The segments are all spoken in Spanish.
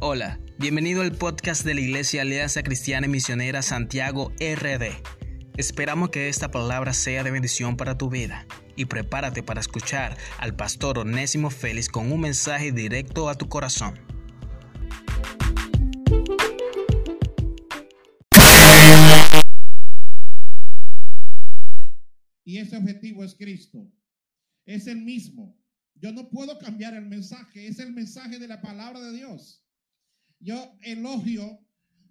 Hola, bienvenido al podcast de la Iglesia Alianza Cristiana y Misionera Santiago RD. Esperamos que esta palabra sea de bendición para tu vida y prepárate para escuchar al pastor Onésimo Félix con un mensaje directo a tu corazón. Y ese objetivo es Cristo. Es el mismo. Yo no puedo cambiar el mensaje. Es el mensaje de la palabra de Dios. Yo elogio,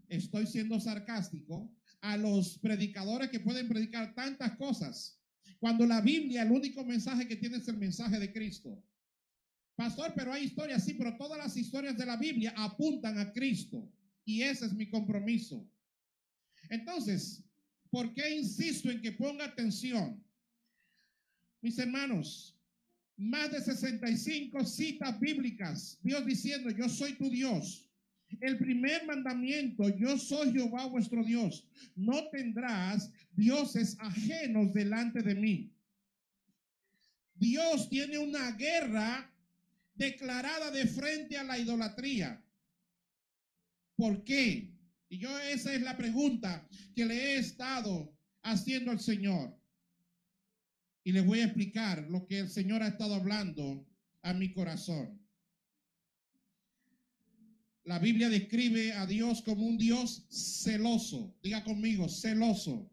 estoy siendo sarcástico, a los predicadores que pueden predicar tantas cosas. Cuando la Biblia, el único mensaje que tiene es el mensaje de Cristo. Pastor, pero hay historias, sí, pero todas las historias de la Biblia apuntan a Cristo. Y ese es mi compromiso. Entonces, ¿por qué insisto en que ponga atención? Mis hermanos, más de 65 citas bíblicas, Dios diciendo, yo soy tu Dios. El primer mandamiento, yo soy Jehová vuestro Dios. No tendrás dioses ajenos delante de mí. Dios tiene una guerra declarada de frente a la idolatría. ¿Por qué? Y yo esa es la pregunta que le he estado haciendo al Señor. Y les voy a explicar lo que el Señor ha estado hablando a mi corazón. La Biblia describe a Dios como un Dios celoso. Diga conmigo, celoso.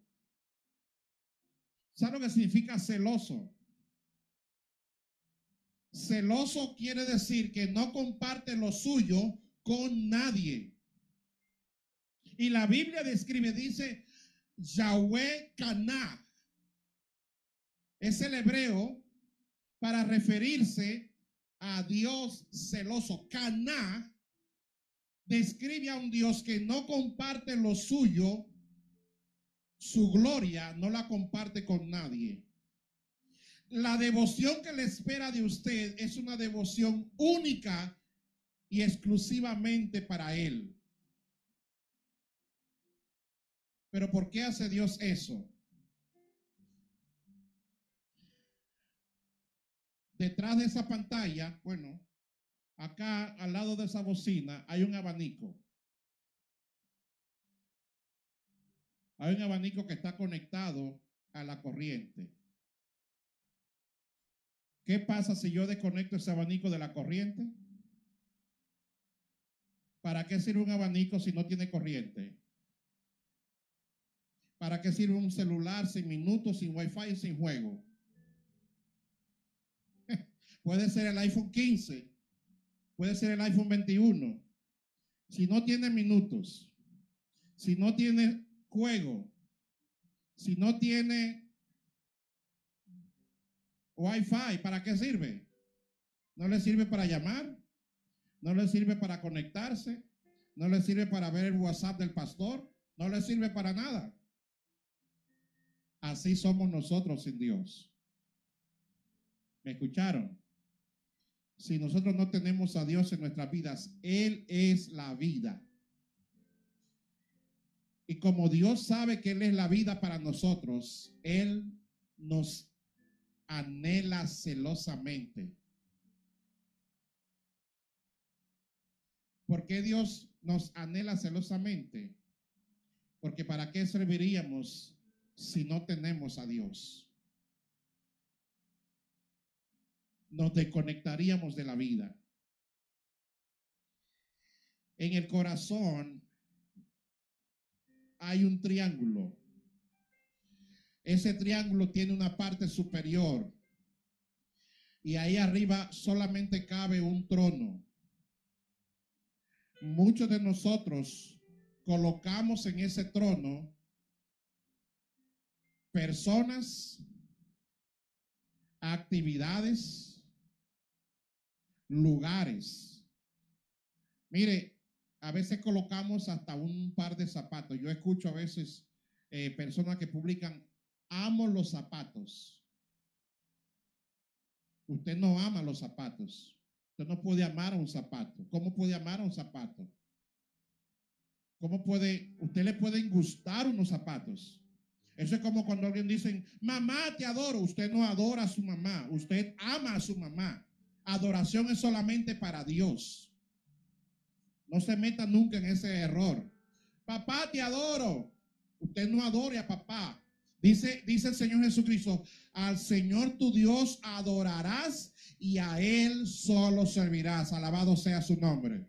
¿Sabe lo que significa celoso? Celoso quiere decir que no comparte lo suyo con nadie. Y la Biblia describe, dice, Yahweh Caná. Es el hebreo para referirse a Dios celoso. Caná describe a un Dios que no comparte lo suyo, su gloria no la comparte con nadie. La devoción que le espera de usted es una devoción única y exclusivamente para Él. Pero ¿por qué hace Dios eso? Detrás de esa pantalla, bueno, Acá al lado de esa bocina hay un abanico. Hay un abanico que está conectado a la corriente. ¿Qué pasa si yo desconecto ese abanico de la corriente? ¿Para qué sirve un abanico si no tiene corriente? ¿Para qué sirve un celular sin minutos, sin wifi, sin juego? Puede ser el iPhone 15 Puede ser el iPhone 21. Si no tiene minutos, si no tiene juego, si no tiene Wi-Fi, ¿para qué sirve? No le sirve para llamar, no le sirve para conectarse, no le sirve para ver el WhatsApp del pastor, no le sirve para nada. Así somos nosotros sin Dios. ¿Me escucharon? Si nosotros no tenemos a Dios en nuestras vidas, Él es la vida. Y como Dios sabe que Él es la vida para nosotros, Él nos anhela celosamente. ¿Por qué Dios nos anhela celosamente? Porque ¿para qué serviríamos si no tenemos a Dios? Nos desconectaríamos de la vida. En el corazón hay un triángulo. Ese triángulo tiene una parte superior y ahí arriba solamente cabe un trono. Muchos de nosotros colocamos en ese trono personas, actividades, lugares. Mire, a veces colocamos hasta un par de zapatos. Yo escucho a veces eh, personas que publican, amo los zapatos. Usted no ama los zapatos. Usted no puede amar a un zapato. ¿Cómo puede amar a un zapato? ¿Cómo puede, usted le pueden gustar unos zapatos? Eso es como cuando alguien dice, mamá, te adoro. Usted no adora a su mamá, usted ama a su mamá adoración es solamente para Dios. No se meta nunca en ese error. Papá, te adoro. Usted no adore a papá. Dice, dice el Señor Jesucristo, al Señor tu Dios adorarás y a Él solo servirás. Alabado sea su nombre.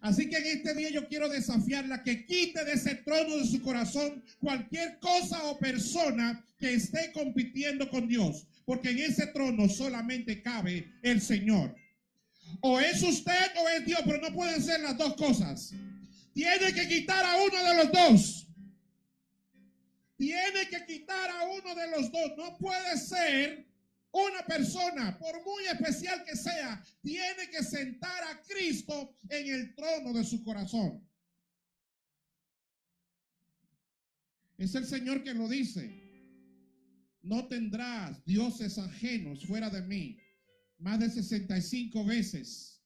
Así que en este día yo quiero desafiarla que quite de ese trono de su corazón cualquier cosa o persona que esté compitiendo con Dios, porque en ese trono solamente cabe el Señor. O es usted o es Dios, pero no pueden ser las dos cosas. Tiene que quitar a uno de los dos. Tiene que quitar a uno de los dos. No puede ser una persona, por muy especial que sea, tiene que sentar a Cristo en el trono de su corazón. Es el Señor que lo dice. No tendrás dioses ajenos fuera de mí. Más de 65 veces.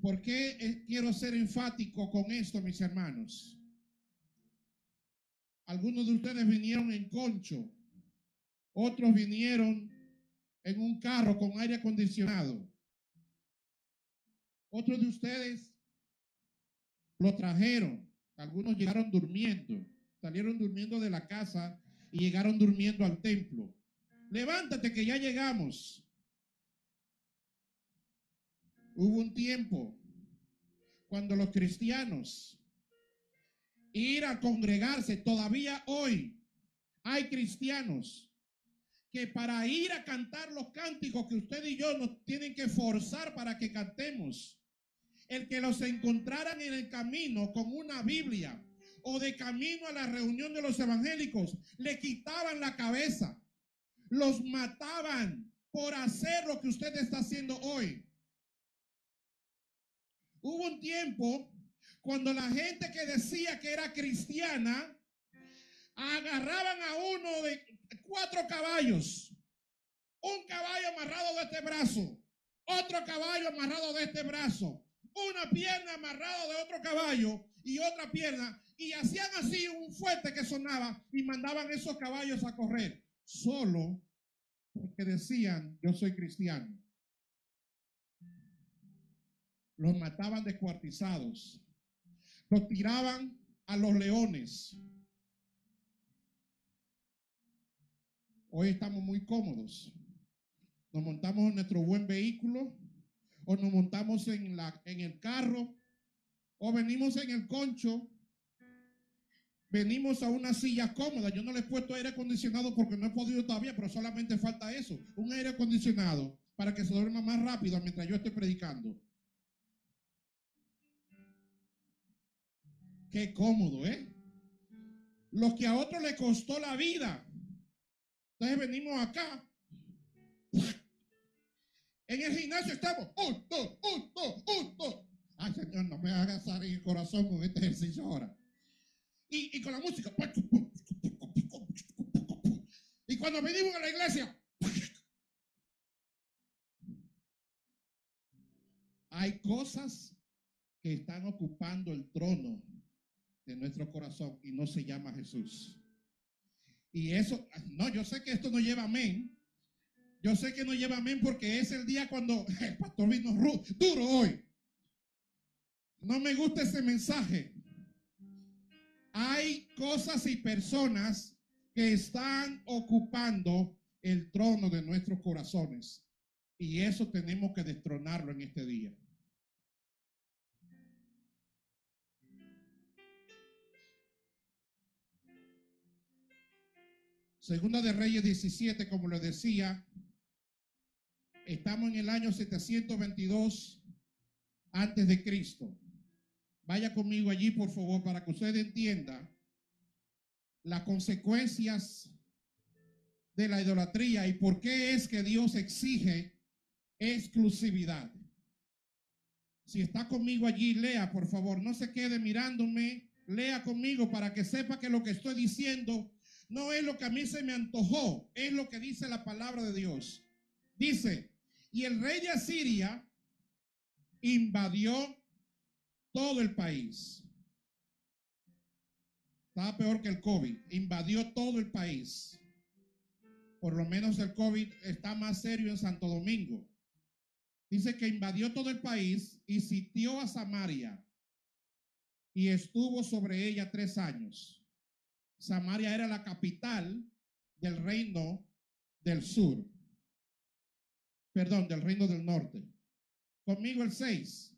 ¿Por qué eh, quiero ser enfático con esto, mis hermanos? Algunos de ustedes vinieron en concho otros vinieron en un carro con aire acondicionado. Otros de ustedes lo trajeron. Algunos llegaron durmiendo. Salieron durmiendo de la casa y llegaron durmiendo al templo. Levántate que ya llegamos. Hubo un tiempo cuando los cristianos ir a congregarse, todavía hoy hay cristianos que para ir a cantar los cánticos que usted y yo nos tienen que forzar para que cantemos, el que los encontraran en el camino con una Biblia o de camino a la reunión de los evangélicos, le quitaban la cabeza, los mataban por hacer lo que usted está haciendo hoy. Hubo un tiempo cuando la gente que decía que era cristiana agarraban a uno de cuatro caballos. Un caballo amarrado de este brazo, otro caballo amarrado de este brazo, una pierna amarrado de otro caballo y otra pierna. Y hacían así un fuerte que sonaba y mandaban esos caballos a correr. Solo porque decían, yo soy cristiano. Los mataban descuartizados. Los tiraban a los leones. Hoy estamos muy cómodos. Nos montamos en nuestro buen vehículo o nos montamos en, la, en el carro o venimos en el concho. Venimos a una silla cómoda. Yo no le he puesto aire acondicionado porque no he podido todavía, pero solamente falta eso. Un aire acondicionado para que se duerma más rápido mientras yo estoy predicando. Qué cómodo, ¿eh? Lo que a otro le costó la vida, entonces venimos acá. En el gimnasio estamos. Un, dos, un, dos, un, dos. Ay, Señor, no me hagas salir el corazón con este ejercicio ahora. Y, con la música. Y cuando venimos a la iglesia. Hay cosas que están ocupando el trono de nuestro corazón y no se llama Jesús. Y eso, no, yo sé que esto no lleva amén. Yo sé que no lleva amén porque es el día cuando el pastor vino duro hoy. No me gusta ese mensaje. Hay cosas y personas que están ocupando el trono de nuestros corazones. Y eso tenemos que destronarlo en este día. Segunda de Reyes 17, como le decía, estamos en el año 722 antes de Cristo. Vaya conmigo allí, por favor, para que usted entienda las consecuencias de la idolatría y por qué es que Dios exige exclusividad. Si está conmigo allí, lea, por favor, no se quede mirándome, lea conmigo para que sepa que lo que estoy diciendo no es lo que a mí se me antojó, es lo que dice la palabra de Dios. Dice, y el rey de Asiria invadió todo el país. Estaba peor que el COVID. Invadió todo el país. Por lo menos el COVID está más serio en Santo Domingo. dice que invadió todo el país y sitió a Samaria y estuvo sobre ella tres años. Samaria era la capital del reino del sur, perdón, del reino del norte. Conmigo el 6.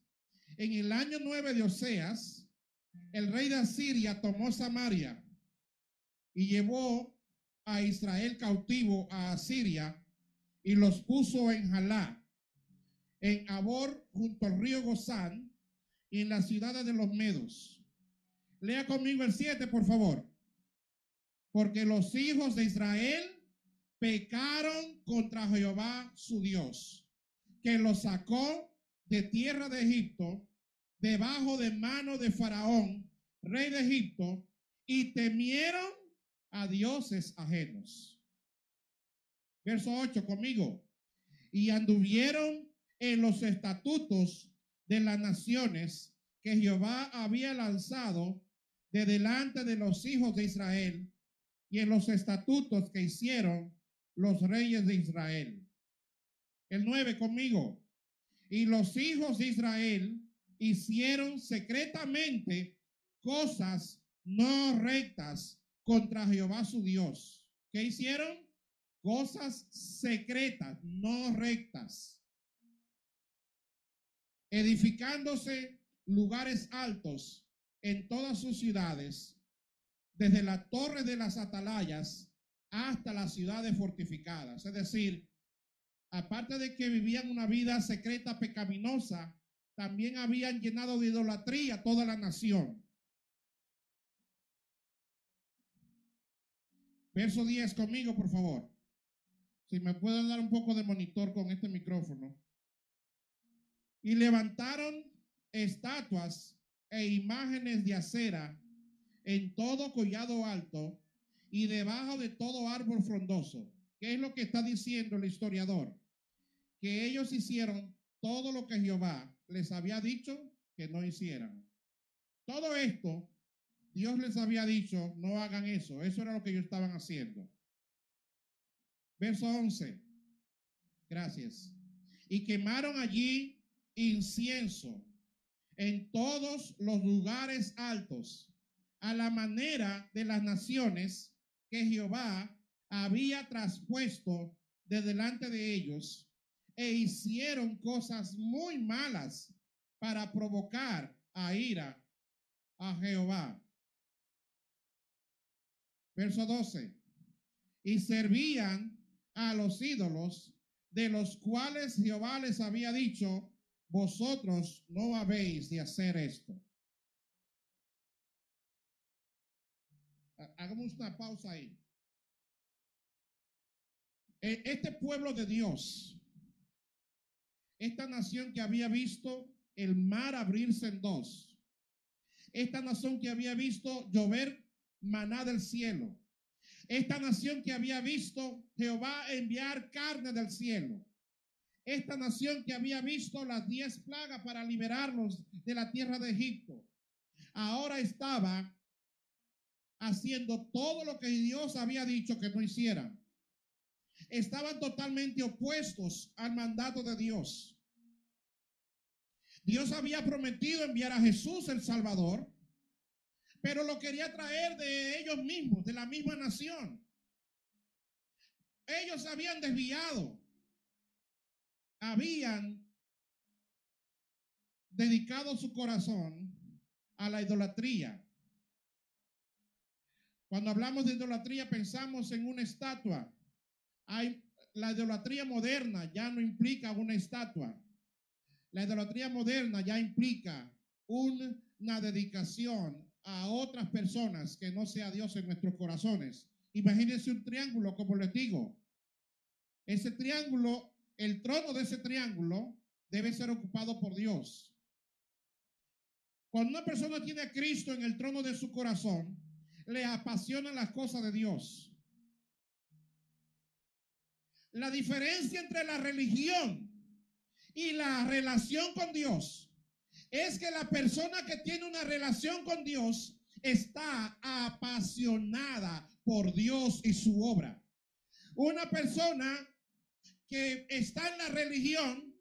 En el año 9 de Oseas, el rey de Asiria tomó Samaria y llevó a Israel cautivo a Asiria y los puso en Jalá, en Abor, junto al río Gozán, y en las ciudades de los Medos. Lea conmigo el 7, por favor. Porque los hijos de Israel pecaron contra Jehová su Dios, que los sacó de tierra de Egipto, debajo de mano de Faraón, rey de Egipto, y temieron a dioses ajenos. Verso 8 conmigo. Y anduvieron en los estatutos de las naciones que Jehová había lanzado de delante de los hijos de Israel y en los estatutos que hicieron los reyes de Israel. El 9 conmigo. Y los hijos de Israel hicieron secretamente cosas no rectas contra Jehová su Dios. ¿Qué hicieron? Cosas secretas, no rectas. Edificándose lugares altos en todas sus ciudades, desde la torre de las atalayas hasta las ciudades fortificadas. Es decir, aparte de que vivían una vida secreta pecaminosa, también habían llenado de idolatría toda la nación. Verso 10 conmigo, por favor. Si me pueden dar un poco de monitor con este micrófono. Y levantaron estatuas e imágenes de acera en todo collado alto y debajo de todo árbol frondoso. ¿Qué es lo que está diciendo el historiador? Que ellos hicieron todo lo que Jehová les había dicho que no hicieran. Todo esto Dios les había dicho, no hagan eso. Eso era lo que ellos estaban haciendo. Verso 11. Gracias. Y quemaron allí incienso en todos los lugares altos, a la manera de las naciones que Jehová había traspuesto de delante de ellos, e hicieron cosas muy malas para provocar a ira a Jehová. Verso 12. Y servían a los ídolos de los cuales Jehová les había dicho, vosotros no habéis de hacer esto. Hagamos una pausa ahí. E, este pueblo de Dios, esta nación que había visto el mar abrirse en dos, esta nación que había visto llover maná del cielo. Esta nación que había visto Jehová enviar carne del cielo. Esta nación que había visto las diez plagas para liberarlos de la tierra de Egipto. Ahora estaba haciendo todo lo que Dios había dicho que no hicieran. Estaban totalmente opuestos al mandato de Dios. Dios había prometido enviar a Jesús el Salvador pero lo quería traer de ellos mismos, de la misma nación. Ellos habían desviado, habían dedicado su corazón a la idolatría. Cuando hablamos de idolatría pensamos en una estatua. Hay, la idolatría moderna ya no implica una estatua. La idolatría moderna ya implica una dedicación a otras personas que no sea Dios en nuestros corazones. Imagínense un triángulo, como les digo. Ese triángulo, el trono de ese triángulo debe ser ocupado por Dios. Cuando una persona tiene a Cristo en el trono de su corazón, le apasionan las cosas de Dios. La diferencia entre la religión y la relación con Dios es que la persona que tiene una relación con Dios está apasionada por Dios y su obra. Una persona que está en la religión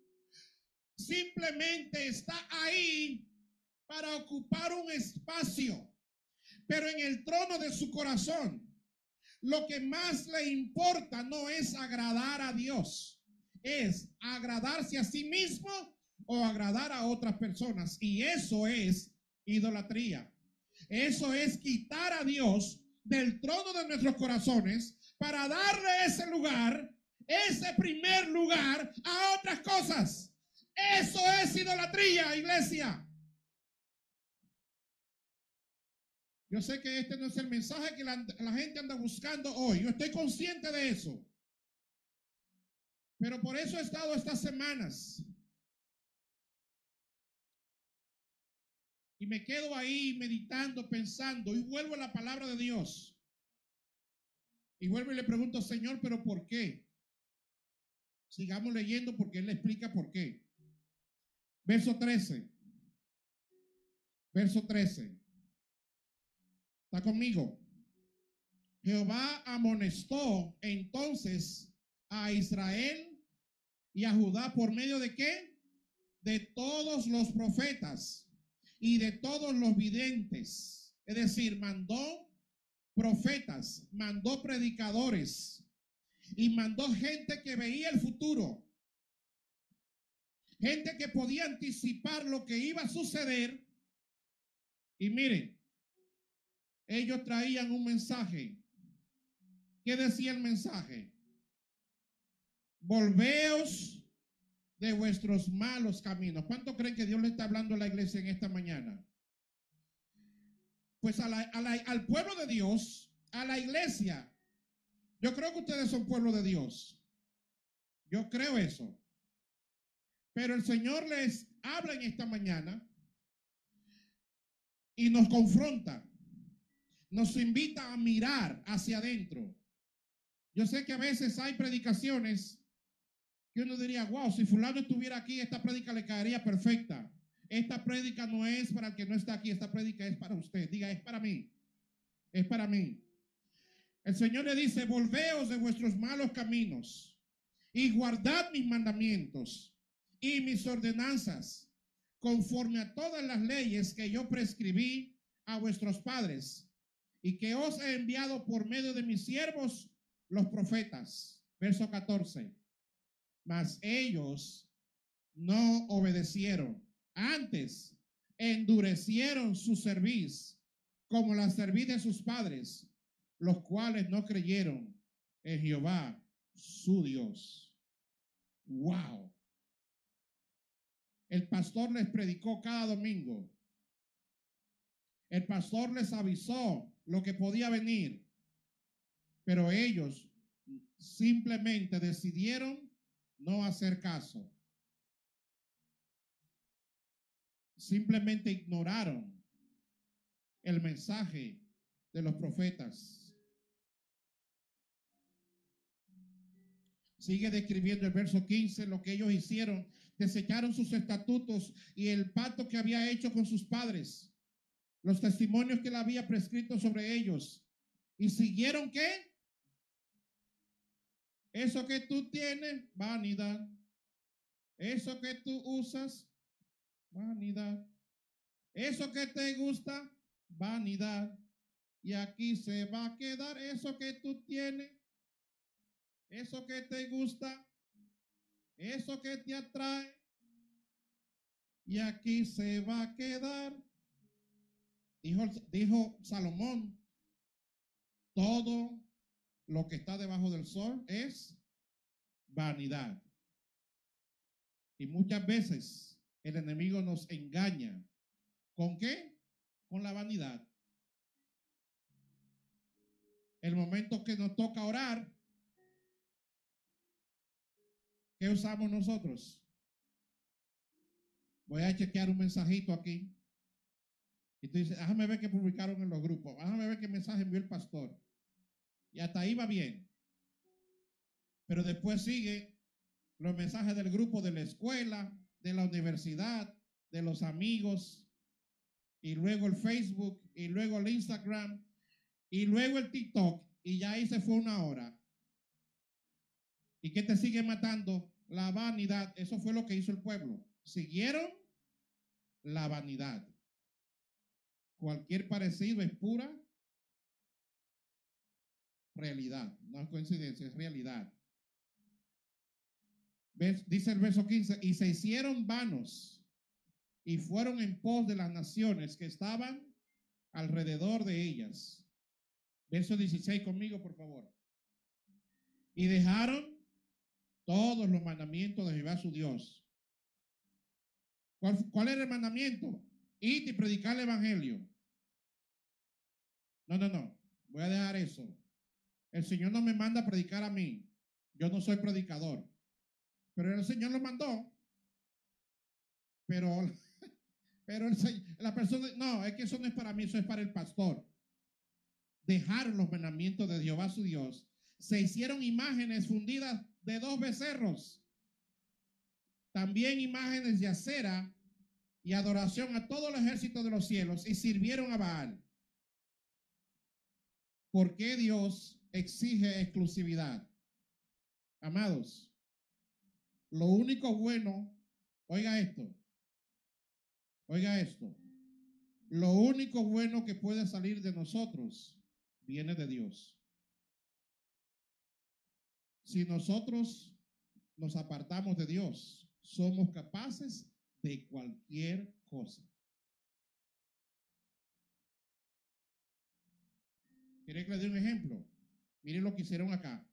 simplemente está ahí para ocupar un espacio, pero en el trono de su corazón, lo que más le importa no es agradar a Dios, es agradarse a sí mismo o agradar a otras personas. Y eso es idolatría. Eso es quitar a Dios del trono de nuestros corazones para darle ese lugar, ese primer lugar a otras cosas. Eso es idolatría, iglesia. Yo sé que este no es el mensaje que la, gente anda buscando hoy. Yo estoy consciente de eso. Pero por eso he estado estas semanas. Y me quedo ahí meditando, pensando, y vuelvo a la palabra de Dios. Y vuelvo y le pregunto, Señor, pero ¿por qué? Sigamos leyendo porque Él le explica por qué. Verso 13. Verso 13. ¿Está conmigo? Jehová amonestó entonces a Israel y a Judá por medio de qué? De todos los profetas y de todos los videntes. Es decir, mandó profetas, mandó predicadores y mandó gente que veía el futuro. Gente que podía anticipar lo que iba a suceder. Y miren, ellos traían un mensaje. ¿Qué decía el mensaje? Volveos de vuestros malos caminos. ¿Cuánto creen que Dios le está hablando a la iglesia en esta mañana? Pues al pueblo de Dios, a la iglesia. Yo creo que ustedes son pueblo de Dios. Yo creo eso. Pero el Señor les habla en esta mañana y nos confronta nos invita a mirar hacia adentro. Yo sé que a veces hay predicaciones que uno diría, wow, si fulano estuviera aquí, esta prédica le caería perfecta. Esta prédica no es para el que no está aquí, esta prédica es para usted. Diga, es para mí. Es para mí. El Señor le dice, volveos de vuestros malos caminos y guardad mis mandamientos y mis ordenanzas, conforme a todas las leyes que yo prescribí a vuestros padres y que os he enviado por medio de mis siervos, los profetas. Verso 14. Mas ellos no obedecieron. Antes endurecieron su cerviz, como la cerviz de sus padres, los cuales no creyeron en Jehová, su Dios. Wow. El pastor les predicó cada domingo. El pastor les avisó lo que podía venir, pero ellos simplemente decidieron no hacer caso. Simplemente ignoraron el mensaje de los profetas. Sigue describiendo el verso 15 lo que ellos hicieron. Desecharon sus estatutos y el pacto que había hecho con sus padres los testimonios que él había prescrito sobre ellos. ¿Y siguieron qué? Eso que tú tienes, vanidad. Eso que tú usas, vanidad. Eso que te gusta, vanidad. Y aquí se va a quedar eso que tú tienes, eso que te gusta, eso que te atrae. Y aquí se va a quedar Dijo, dijo Salomón, todo lo que está debajo del sol es vanidad. Y muchas veces el enemigo nos engaña. ¿Con qué? Con la vanidad. El momento que nos toca orar, ¿qué usamos nosotros? Voy a chequear un mensajito aquí. Y tú dices, déjame ver qué publicaron en los grupos, déjame ver qué mensaje envió el pastor. Y hasta ahí va bien. Pero después sigue los mensajes del grupo de la escuela, de la universidad, de los amigos, y luego el Facebook, y luego el Instagram, y luego el TikTok, y ya ahí se fue una hora. ¿Y qué te sigue matando? La vanidad. Eso fue lo que hizo el pueblo. siguieron la vanidad. Cualquier parecido es pura realidad, no es coincidencia, es realidad. Dice el verso 15, y se hicieron vanos y fueron en pos de las naciones que estaban alrededor de ellas. Verso 16 conmigo, por favor. Y dejaron todos los mandamientos de Jehová su Dios. ¿Cuál, cuál era el mandamiento? Ir y predicar el evangelio. No, no, no. Voy a dejar eso. El Señor no me manda a predicar a mí. Yo no soy predicador. Pero el Señor lo mandó. Pero, pero el, la persona, no, es que eso no es para mí, eso es para el pastor. Dejaron los mandamientos de Jehová su Dios. Se hicieron imágenes fundidas de dos becerros. También imágenes de acera y adoración a todo el ejército de los cielos y sirvieron a Baal. ¿Por qué Dios exige exclusividad? Amados, lo único bueno, oiga esto, oiga esto, lo único bueno que puede salir de nosotros viene de Dios. Si nosotros nos apartamos de Dios, somos capaces de cualquier cosa. ¿Quiere que le dé un ejemplo? Miren lo que hicieron acá.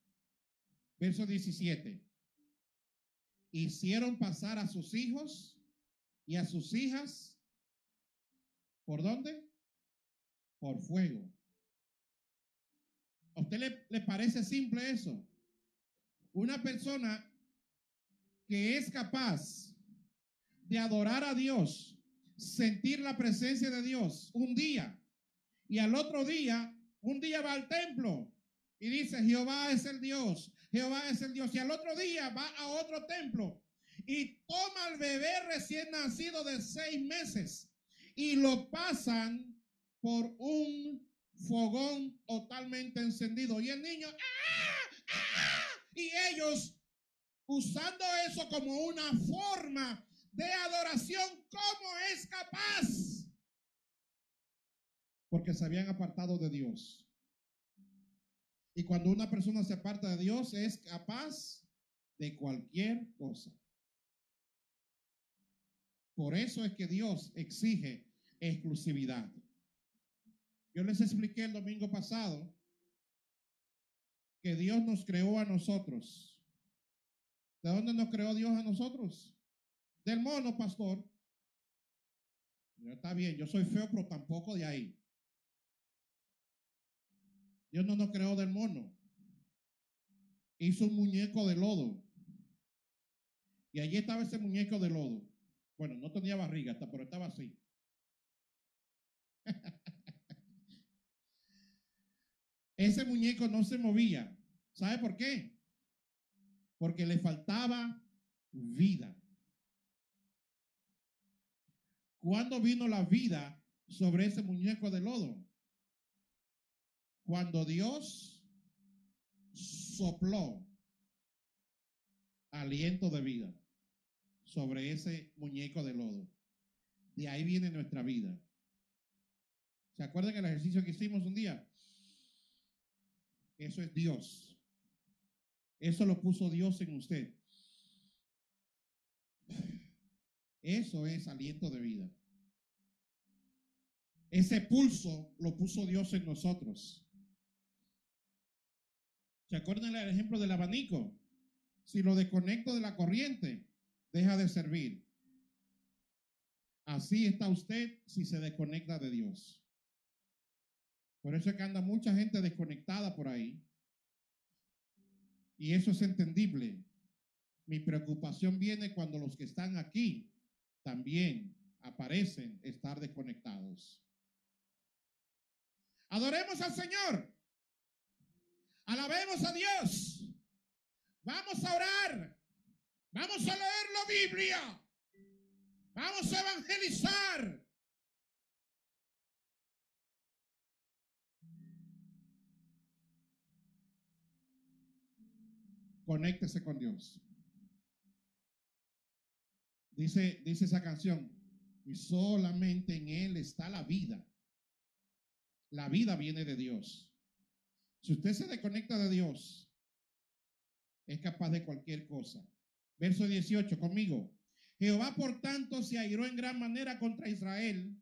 Verso 17. Hicieron pasar a sus hijos y a sus hijas. ¿Por dónde? Por fuego. ¿A usted le, le parece simple eso? Una persona que es capaz de adorar a Dios, sentir la presencia de Dios un día y al otro día, un día va al templo y dice, Jehová es el Dios, Jehová es el Dios. Y al otro día va a otro templo y toma al bebé recién nacido de seis meses y lo pasan por un fogón totalmente encendido. Y el niño, ¡ah! ¡ah! y ellos usando eso como una forma de adoración, ¿cómo es capaz? Porque se habían apartado de Dios. Y cuando una persona se aparta de Dios, es capaz de cualquier cosa. Por eso es que Dios exige exclusividad. Yo les expliqué el domingo pasado que Dios nos creó a nosotros. ¿De dónde nos creó Dios a nosotros? Del mono, pastor. está bien, yo soy feo, pero tampoco de ahí. Dios no nos creó del mono. Hizo un muñeco de lodo. Y allí estaba ese muñeco de lodo. Bueno, no tenía barriga, pero estaba así. Ese muñeco no se movía. ¿Sabe por qué? Porque le faltaba vida. ¿Cuándo vino la vida sobre ese muñeco de lodo? Cuando Dios sopló aliento de vida sobre ese muñeco de lodo. De ahí viene nuestra vida. ¿Se acuerdan el ejercicio que hicimos un día? Eso es Dios. Eso lo puso Dios en usted. Eso es aliento de vida. Ese pulso lo puso Dios en nosotros. ¿Se acuerdan el ejemplo del abanico? Si lo desconecto de la corriente, deja de servir. Así está usted si se desconecta de Dios. Por eso es que anda mucha gente desconectada por ahí. Y eso es entendible. Mi preocupación viene cuando los que están aquí también aparecen estar desconectados. Adoremos al Señor. Alabemos a Dios. Vamos a orar. Vamos a leer la Biblia. Vamos a evangelizar. Conéctese con Dios. Dice, dice esa canción, y solamente en Él está la vida. La vida viene de Dios. Si usted se desconecta de Dios, es capaz de cualquier cosa. Verso 18, conmigo. Jehová, por tanto, se airó en gran manera contra Israel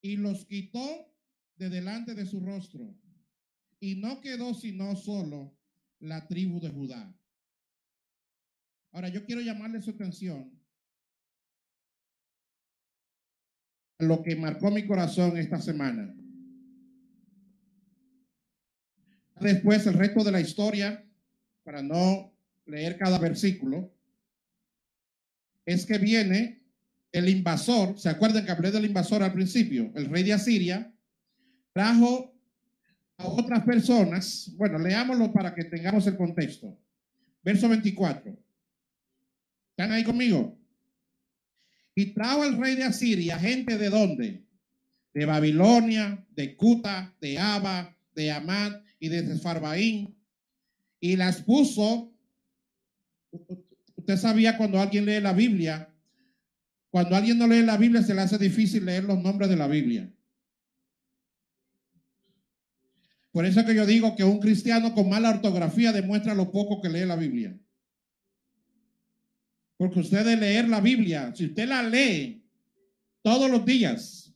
y los quitó de delante de su rostro. Y no quedó sino solo la tribu de Judá. Ahora yo quiero llamarle su atención a lo que marcó mi corazón esta semana. Después el resto de la historia, para no leer cada versículo, es que viene el invasor, ¿se acuerdan que hablé del invasor al principio? El rey de Asiria trajo a otras personas, bueno, leámoslo para que tengamos el contexto. Verso 24. ¿Están ahí conmigo? Y trajo el rey de Asiria gente de dónde? De Babilonia, de Cuta, de Aba, de Amán y de Farbaín. Y las puso. Usted sabía cuando alguien lee la Biblia, cuando alguien no lee la Biblia se le hace difícil leer los nombres de la Biblia. Por eso que yo digo que un cristiano con mala ortografía demuestra lo poco que lee la Biblia. Porque usted de leer la Biblia, si usted la lee todos los días,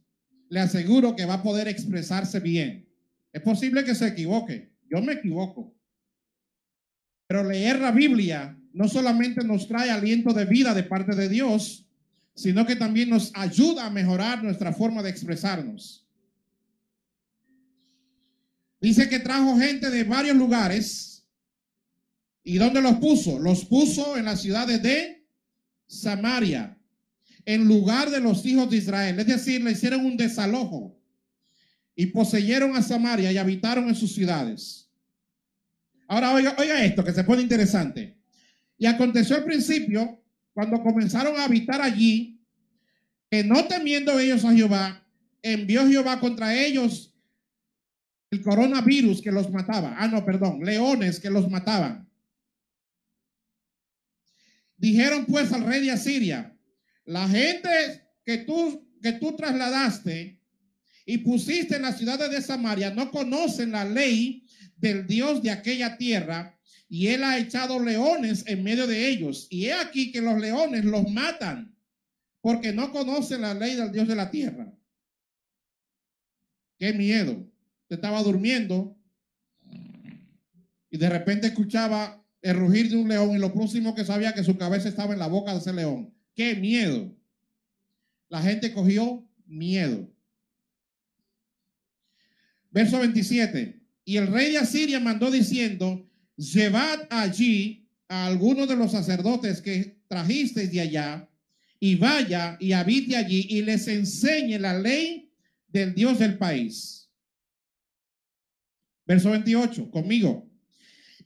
le aseguro que va a poder expresarse bien. Es posible que se equivoque. Yo me equivoco. Pero leer la Biblia no solamente nos trae aliento de vida de parte de Dios, sino que también nos ayuda a mejorar nuestra forma de expresarnos. Dice que trajo gente de varios lugares. ¿Y dónde los puso? Los puso en las ciudades de Samaria, en lugar de los hijos de Israel. Es decir, le hicieron un desalojo y poseyeron a Samaria y habitaron en sus ciudades. Ahora oiga, esto que se pone interesante. Y aconteció al principio, cuando comenzaron a habitar allí, que no temiendo ellos a Jehová, envió Jehová contra ellos el coronavirus que los mataba. Ah, no, perdón, leones que los mataban. Dijeron pues al rey de Asiria, la gente que tú, que tú trasladaste y pusiste en las ciudades de Samaria no conocen la ley del Dios de aquella tierra y él ha echado leones en medio de ellos. Y he aquí que los leones los matan porque no conocen la ley del Dios de la tierra. Qué miedo. Usted estaba durmiendo y de repente escuchaba el rugir de un león y lo próximo que sabía que su cabeza estaba en la boca de ese león. ¡Qué miedo! La gente cogió miedo. Verso 27. Y el rey de Asiria mandó diciendo, llevad allí a algunos de los sacerdotes que trajisteis de allá y vaya y habite allí y les enseñe la ley del Dios del país. Verso 28, conmigo.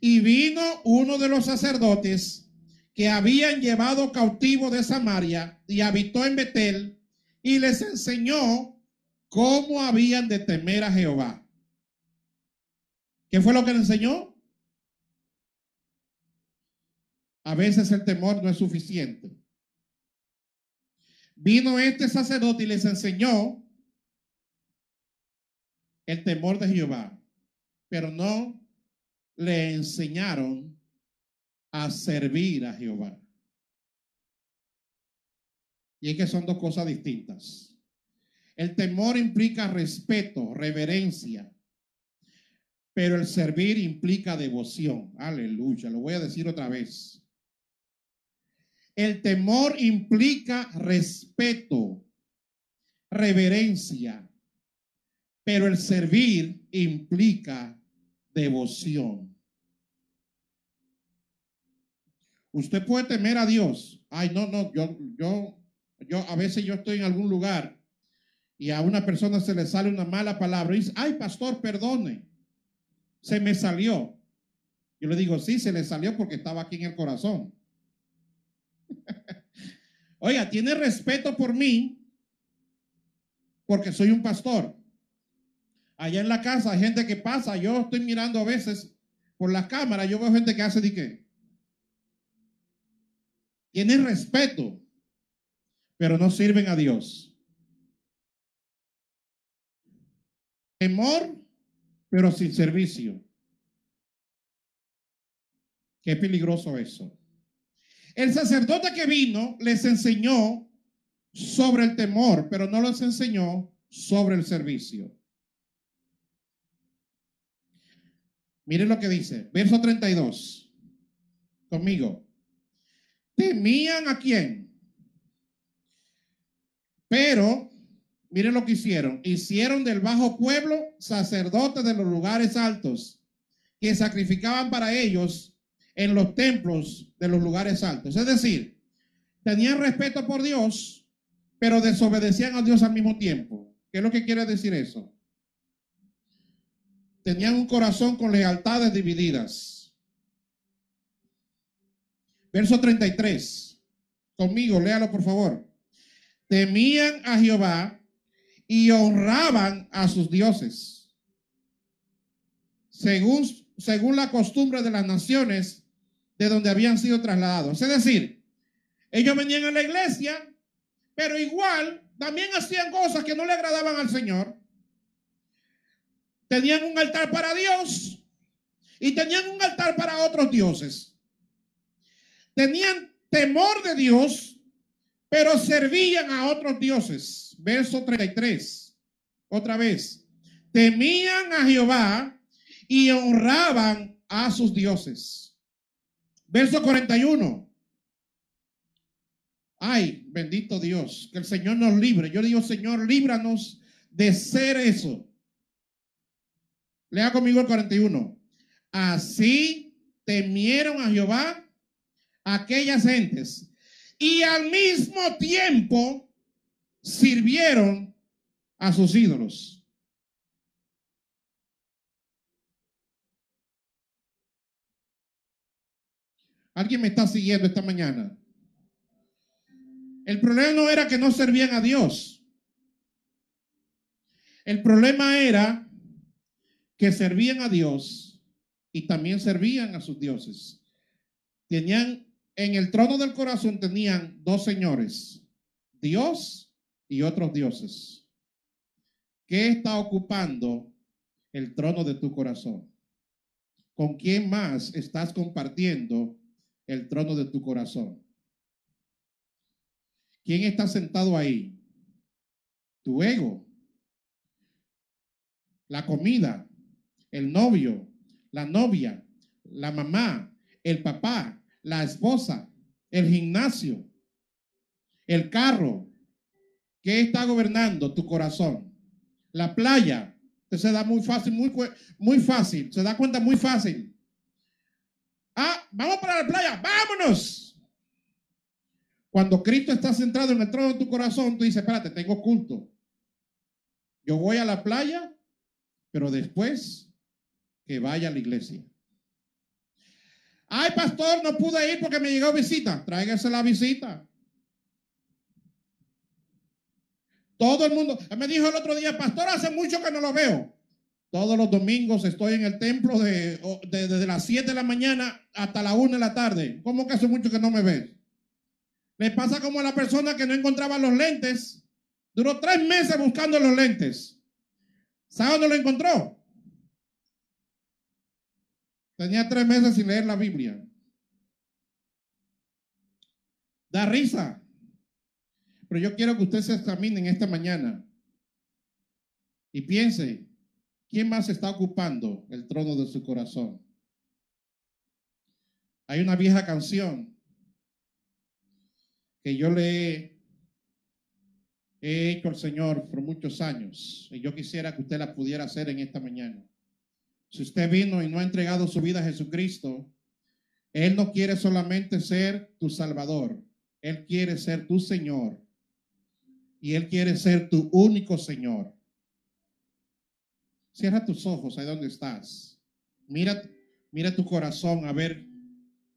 Y vino uno de los sacerdotes que habían llevado cautivo de Samaria y habitó en Betel y les enseñó cómo habían de temer a Jehová. ¿Qué fue lo que le enseñó? A veces el temor no es suficiente. Vino este sacerdote y les enseñó el temor de Jehová, pero no le enseñaron a servir a Jehová. Y es que son dos cosas distintas. El temor implica respeto, reverencia, pero el servir implica devoción. Aleluya, lo voy a decir otra vez. El temor implica respeto, reverencia, pero el servir implica devoción. Usted puede temer a Dios. Ay, no, no, yo, yo, yo, a veces yo estoy en algún lugar y a una persona se le sale una mala palabra y dice, ay, pastor, perdone, se me salió. Yo le digo, sí, se le salió porque estaba aquí en el corazón. Oiga, tiene respeto por mí porque soy un pastor. Allá en la casa hay gente que pasa, yo estoy mirando a veces por la cámara, yo veo gente que hace de qué. Tiene respeto. pero no sirven a Dios. Temor, pero sin servicio. Qué peligroso eso. El sacerdote que vino les enseñó sobre el temor, pero no les enseñó sobre el servicio. Miren lo que dice, verso 32. Conmigo. ¿Temían a quién? Pero, miren lo que hicieron. Hicieron del bajo pueblo sacerdotes de los lugares altos que sacrificaban para ellos en los templos de los lugares altos. Es decir, tenían respeto por Dios, pero desobedecían a Dios al mismo tiempo. ¿Qué es lo que quiere decir eso? Tenían un corazón con lealtades divididas. Verso 33. Conmigo, léalo por favor. Temían a Jehová y honraban a sus dioses. Según, según la costumbre de las naciones de donde habían sido trasladados. Es decir, ellos venían a la iglesia, pero igual también hacían cosas que no le agradaban al Señor. Tenían un altar para Dios y tenían un altar para otros dioses. Tenían temor de Dios, pero servían a otros dioses. Verso 33. Otra vez. Temían a Jehová y honraban a sus dioses. Verso 41. Ay, bendito Dios, que el Señor nos libre. Yo digo, Señor, líbranos de ser eso. Lea conmigo el 41. Así temieron a Jehová aquellas gentes y al mismo tiempo sirvieron a sus ídolos. ¿Alguien me está siguiendo esta mañana? El problema no era que no servían a Dios. El problema era que servían a Dios y también servían a sus dioses. Tenían en el trono del corazón tenían dos señores, Dios y otros dioses. ¿Qué está ocupando el trono de tu corazón? ¿Con quién más estás compartiendo el trono de tu corazón? ¿Quién está sentado ahí? Tu ego, la comida, el novio, la novia, la mamá, el papá, la esposa, el gimnasio, el carro. ¿Qué está gobernando tu corazón? La playa. se da muy fácil, muy, muy fácil. Se da cuenta muy fácil. Ah, vamos para la playa, vámonos. Cuando Cristo está centrado en el trono de tu corazón, tú dices, espérate, tengo culto. Yo voy a la playa, pero después que vaya a la iglesia. Ay, pastor, no pude ir porque me llegó visita. Tráigase la visita. Todo el mundo. Me dijo el otro día, pastor, hace mucho que no lo veo. Todos los domingos estoy en el templo de, desde las 7 de la mañana hasta la 1 de la tarde. ¿Cómo que hace mucho que no me ves? Le pasa como a la persona que no encontraba los lentes. Duró tres meses buscando los lentes. ¿Sabe dónde lo encontró? Tenía tres meses sin leer la Biblia. Da risa. Pero yo quiero que usted se examine en esta mañana y piense, ¿quién más está ocupando el trono de su corazón? Hay una vieja canción que yo le he hecho al Señor por muchos años y yo quisiera que usted la pudiera hacer en esta mañana. Si usted vino y no ha entregado su vida a Jesucristo, Él no quiere solamente ser tu Salvador, Él quiere ser tu Señor. Y Él quiere ser tu único Señor. Cierra tus ojos ahí donde estás. Mira, mira tu corazón, a ver,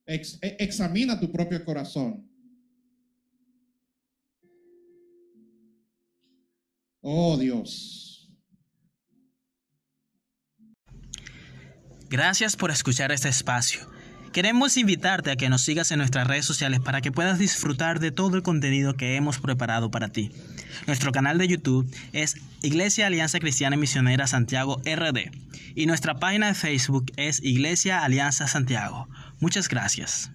e, examina tu propio corazón. Oh Dios. Gracias por escuchar este espacio. Queremos invitarte a que nos sigas en nuestras redes sociales para que puedas disfrutar de todo el contenido que hemos preparado para ti. Nuestro canal de YouTube es Iglesia Alianza Cristiana Misionera Santiago RD y nuestra página de Facebook es Iglesia Alianza Santiago. Muchas gracias.